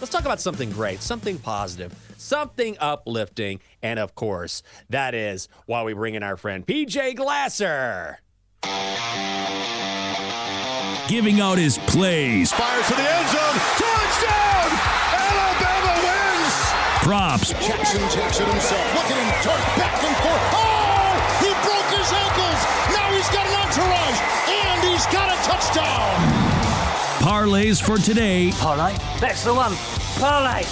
Let's talk about something great, something positive, something uplifting, and of course, that is why we bring in our friend PJ Glasser. Giving out his plays, Fires to the end zone. Touchdown! Alabama wins! props, Jackson takes it himself. Look at him dart back and forth. Oh! He broke his ankles. Now he's got an entourage. And he's got a touchdown. Parlays for today. Parlay. That's the one. Parlay.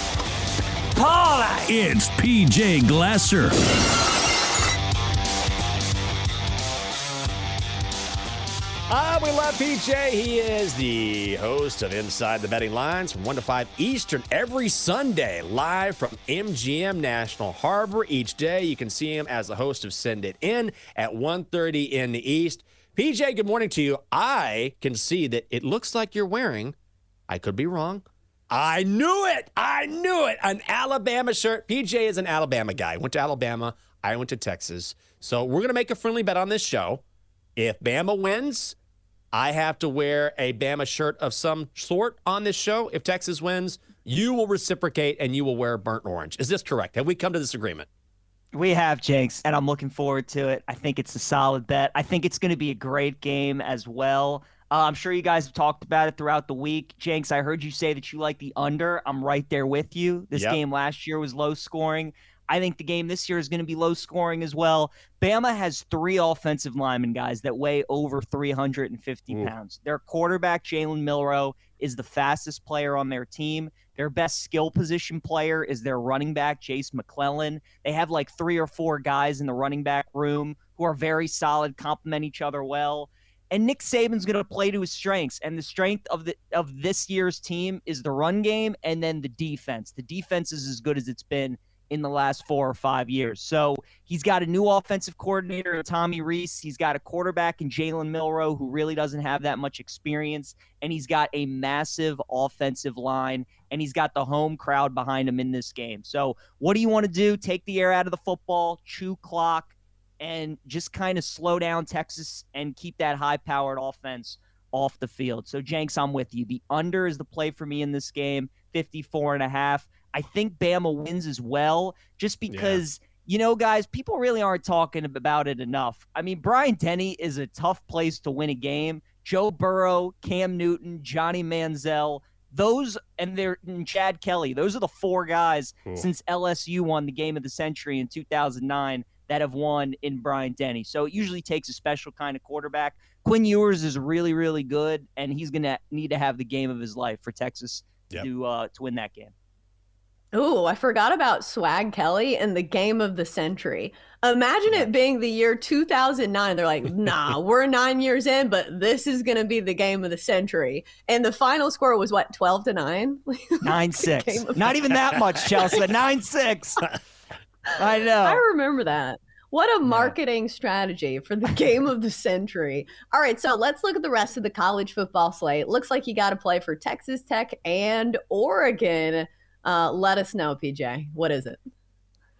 Parlay. It's PJ Glasser. Ah, we love PJ. He is the host of Inside the Betting Lines from 1 to 5 Eastern every Sunday, live from MGM National Harbor. Each day, you can see him as the host of Send It In at 1.30 in the East. PJ, good morning to you. I can see that it looks like you're wearing, I could be wrong, I knew it. I knew it. An Alabama shirt. PJ is an Alabama guy. Went to Alabama. I went to Texas. So we're going to make a friendly bet on this show. If Bama wins, I have to wear a Bama shirt of some sort on this show. If Texas wins, you will reciprocate and you will wear burnt orange. Is this correct? Have we come to this agreement? We have Jenks, and I'm looking forward to it. I think it's a solid bet. I think it's going to be a great game as well. Uh, I'm sure you guys have talked about it throughout the week. Jenks, I heard you say that you like the under. I'm right there with you. This Yep. game last year was low scoring. I think the game this year is going to be low scoring as well. Bama has three offensive linemen, guys, that weigh over 350 Ooh. pounds. Their quarterback, Jalen Milroe, is the fastest player on their team. Their best skill position player is their running back, Jase McClellan. They have like three or four guys in the running back room who are very solid, complement each other well. And Nick Saban's going to play to his strengths, and the strength of the of this year's team is the run game and then the defense. The defense is as good as it's been in the last four or five years. So he's got a new offensive coordinator, in Tommy Rees. He's got a quarterback in Jalen Milroe who really doesn't have that much experience, and he's got a massive offensive line, and he's got the home crowd behind him in this game. So what do you want to do? Take the air out of the football, chew clock, and just kind of slow down Texas and keep that high-powered offense off the field. So Jenks, I'm with you. The under is the play for me in this game, 54 and a half. I think Bama wins as well, just because you know, guys, people really aren't talking about it enough. I mean, Bryant-Denny is a tough place to win a game. Joe Burrow, Cam Newton, Johnny Manziel, those and they're and Chad Kelly. Those are the four guys Cool. since LSU won the game of the century in 2009 that have won in Bryant-Denny. So it usually takes a special kind of quarterback. Quinn Ewers is really, really good, and he's going to need to have the game of his life for Texas Yep. to uh, to win that game. Ooh, I forgot about Swag Kelly and the game of the century. Imagine it being the year 2009. They're like, nah, we're nine years in, but this is going to be the game of the century. And the final score was what, 12 to 9? Nine six. Game of- Not even that much, Chelsea. Nine six. I know. I remember that. What a marketing strategy for the game of the century. All right, so let's look at the rest of the college football slate. Looks like you got to play for Texas Tech and Oregon. Uh, let us know, PJ. What is it?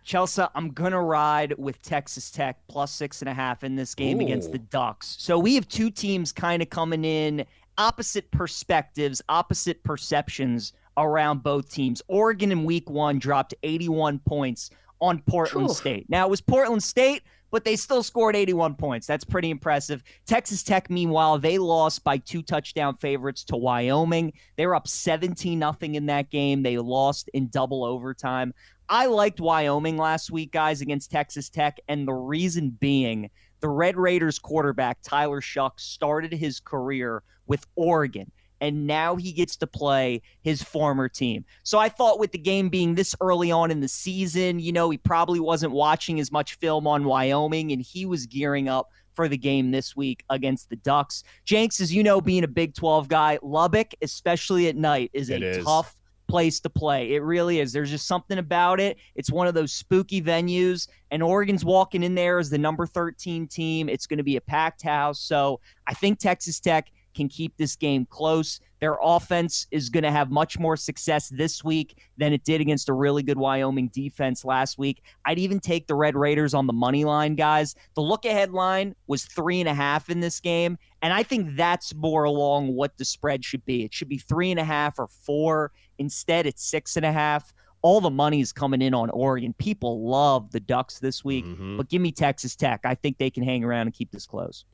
Chelsea, I'm gonna ride with Texas Tech plus six and a half in this game against the Ducks. So we have two teams kind of coming in opposite perspectives, opposite perceptions around both teams. Oregon in week one dropped 81 points on Portland Phew. State. Now it was Portland State, but they still scored 81 points. That's pretty impressive. Texas Tech, meanwhile, they lost by two touchdown favorites to Wyoming. They were up 17 nothing in that game. They lost in double overtime. I liked Wyoming last week, guys, against Texas Tech, and the reason being the Red Raiders quarterback, Tyler Shough, started his career with Oregon and now he gets to play his former team. So I thought with the game being this early on in the season, you know, he probably wasn't watching as much film on Wyoming and he was gearing up for the game this week against the Ducks. Jenks, as you know, being a Big 12 guy, Lubbock, especially at night, is It a is. tough place to play. It really is. There's just something about it. It's one of those spooky venues, and Oregon's walking in there as the number 13 team. It's going to be a packed house. So I think Texas Tech can keep this game close. Their offense is going to have much more success this week than it did against a really good Wyoming defense last week. I'd even take the Red Raiders on the money line, guys. The look ahead line was three and a half in this game, and I think that's more along what the spread should be. It should be three and a half or four. Instead, it's six and a half. All the money is coming in on Oregon. People love the Ducks this week, Mhm. but give me Texas Tech. I think they can hang around and keep this close.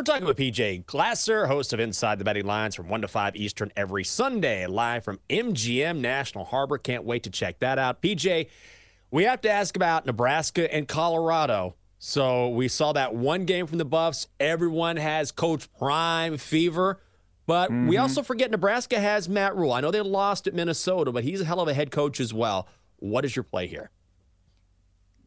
We're talking with PJ Glasser, host of Inside the Betting Lines from 1 to 5 Eastern every Sunday, live from MGM National Harbor. Can't wait to check that out. PJ, we have to ask about Nebraska and Colorado. So we saw that one game from the Buffs. Everyone has Coach Prime fever. But we mm-hmm. also forget Nebraska has Matt Rhule. I know they lost at Minnesota, but he's a hell of a head coach as well. What is your play here?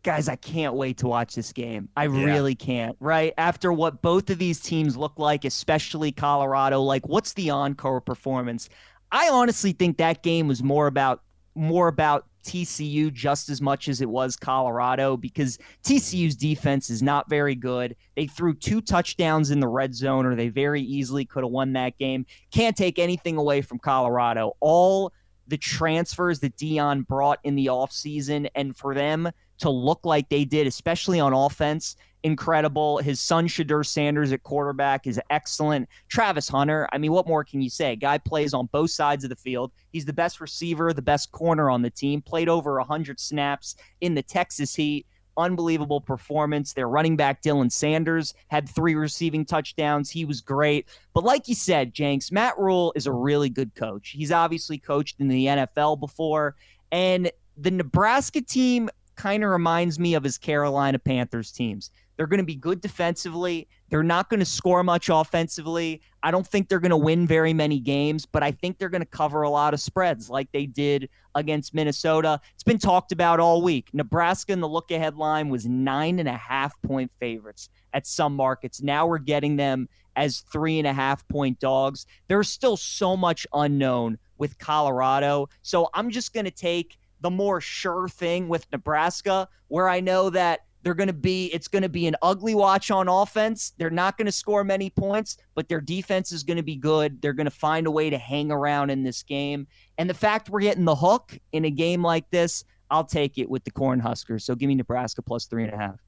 Guys, I can't wait to watch this game. I really can't. Right after what both of these teams look like, especially Colorado. Like, what's the encore performance? I honestly think that game was more about more about TCU just as much as it was Colorado because TCU's defense is not very good. They threw two touchdowns in the red zone, or they very easily could have won that game. Can't take anything away from Colorado. All the transfers that Deion brought in the offseason and for them to look like they did, especially on offense, incredible. His son Shedeur Sanders at quarterback is excellent. Travis Hunter, I mean, what more can you say? Guy plays on both sides of the field. He's the best receiver, the best corner on the team. Played over 100 snaps in the Texas Heat. Unbelievable performance. Their running back Dylan Sanders had three receiving touchdowns. He was great. But like you said, Jenks, Matt Rhule is a really good coach. He's obviously coached in the NFL before. And the Nebraska team kind of reminds me of his Carolina Panthers teams. They're going to be good defensively. They're not going to score much offensively. I don't think they're going to win very many games, but I think they're going to cover a lot of spreads like they did against Minnesota. It's been talked about all week. Nebraska in the look ahead line was nine and a half point favorites at some markets. Now we're getting them as three and a half point dogs. There's still so much unknown with Colorado. So I'm just going to take the more sure thing with Nebraska, where I know that they're going to be, it's going to be an ugly watch on offense. They're not going to score many points, but their defense is going to be good. They're going to find a way to hang around in this game. And the fact we're getting the hook in a game like this, I'll take it with the Cornhuskers. So give me Nebraska plus three and a half.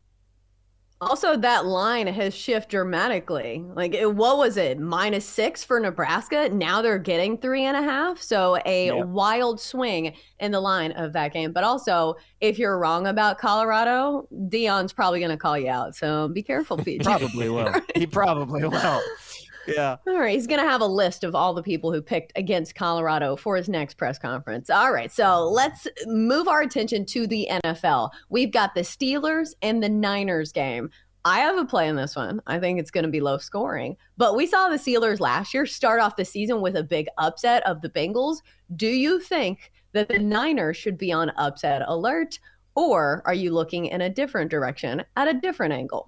Also, that line has shifted dramatically. Like, it, what was it? Minus six for Nebraska. Now they're getting three and a half. So, a Yeah. wild swing in the line of that game. But also, if you're wrong about Colorado, Deion's probably going to call you out. So, be careful, PJ. Probably will. He probably will. Yeah. All right, he's going to have a list of all the people who picked against Colorado for his next press conference. All right, so let's move our attention to the NFL. We've got the Steelers and the Niners game. I have a play in this one. I think it's going to be low scoring. But we saw the Steelers last year start off the season with a big upset of the Bengals. Do you think that the Niners should be on upset alert, or are you looking in a different direction at a different angle?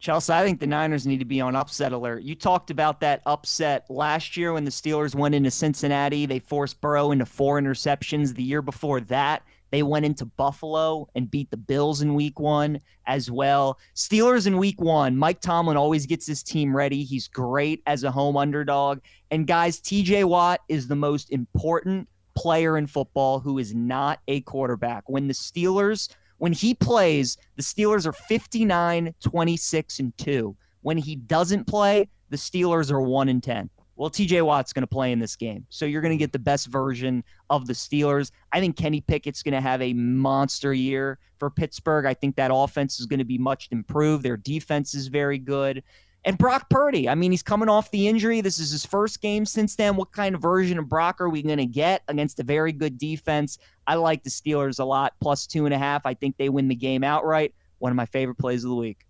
Chelsea, I think the Niners need to be on upset alert. You talked about that upset last year when the Steelers went into Cincinnati. They forced Burrow into four interceptions. The year before that, they went into Buffalo and beat the Bills in week one as well. Steelers in week one, Mike Tomlin always gets his team ready. He's great as a home underdog. And guys, TJ Watt is the most important player in football who is not a quarterback. When the Steelers when he plays, the Steelers are 59, 26, and 2. When he doesn't play, the Steelers are 1 and 10. Well, TJ Watt's going to play in this game. So you're going to get the best version of the Steelers. I think Kenny Pickett's going to have a monster year for Pittsburgh. I think that offense is going to be much improved. Their defense is very good. And Brock Purdy, I mean, he's coming off the injury. This is his first game since then. What kind of version of Brock are we going to get against a very good defense? I like the Steelers a lot, plus two and a half. I think they win the game outright. One of my favorite plays of the week.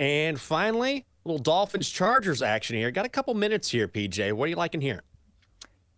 And finally, little Dolphins Chargers action here. Got a couple minutes here, PJ. What are you liking here?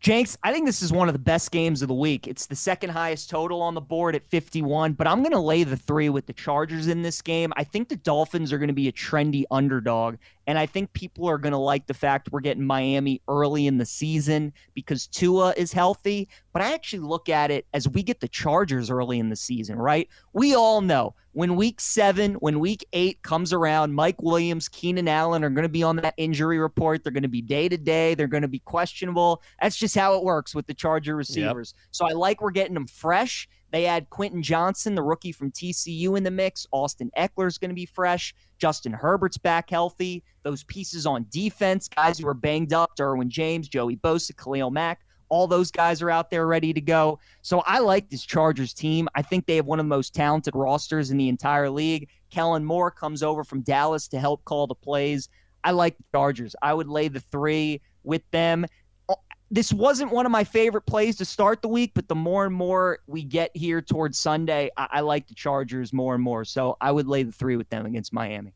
Jenks, I think this is one of the best games of the week. It's the second highest total on the board at 51, but I'm going to lay the three with the Chargers in this game. I think the Dolphins are going to be a trendy underdog, and I think people are going to like the fact we're getting Miami early in the season because Tua is healthy. But I actually look at it as we get the Chargers early in the season, right? We all know when week seven, when week eight comes around, Mike Williams, Keenan Allen are going to be on that injury report. They're going to be day to day. They're going to be questionable. That's just how it works with the Charger receivers. Yep. So I like we're getting them fresh. They add Quentin Johnston, the rookie from TCU, in the mix. Austin Ekeler is going to be fresh. Justin Herbert's back healthy. Those pieces on defense, guys who are banged up, Derwin James, Joey Bosa, Khalil Mack, all those guys are out there ready to go. So I like this Chargers team. I think they have one of the most talented rosters in the entire league. Kellen Moore comes over from Dallas to help call the plays. I like the Chargers. I would lay the three with them oh, this wasn't one of my favorite plays to start the week, but the more and more we get here towards Sunday, I, I like the Chargers more and more. So I would lay the three with them against Miami.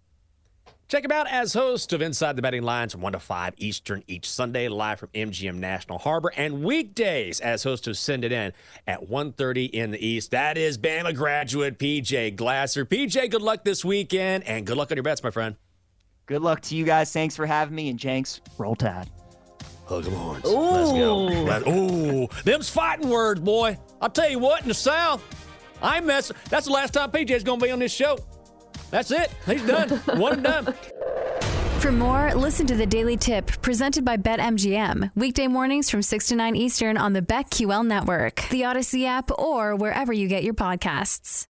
Check him out as host of Inside the Betting Lines from 1 to 5 Eastern each Sunday, live from MGM National Harbor, and weekdays as host of Send It In at 1.30 in the East. That is Bama graduate PJ Glasser. PJ, good luck this weekend, and good luck on your bets, my friend. Good luck to you guys. Thanks for having me, and Jenks, roll tide. Hug 'em horns. Ooh. Let's go. Let's, ooh, them's fighting words, boy. I'll tell you what, in the South, I messing. That's the last time PJ's gonna be on this show. That's it. He's done. One and done. For more, listen to the Daily Tip presented by BetMGM. Weekday mornings from 6 to 9 Eastern on the BetQL network, the Odyssey app, or wherever you get your podcasts.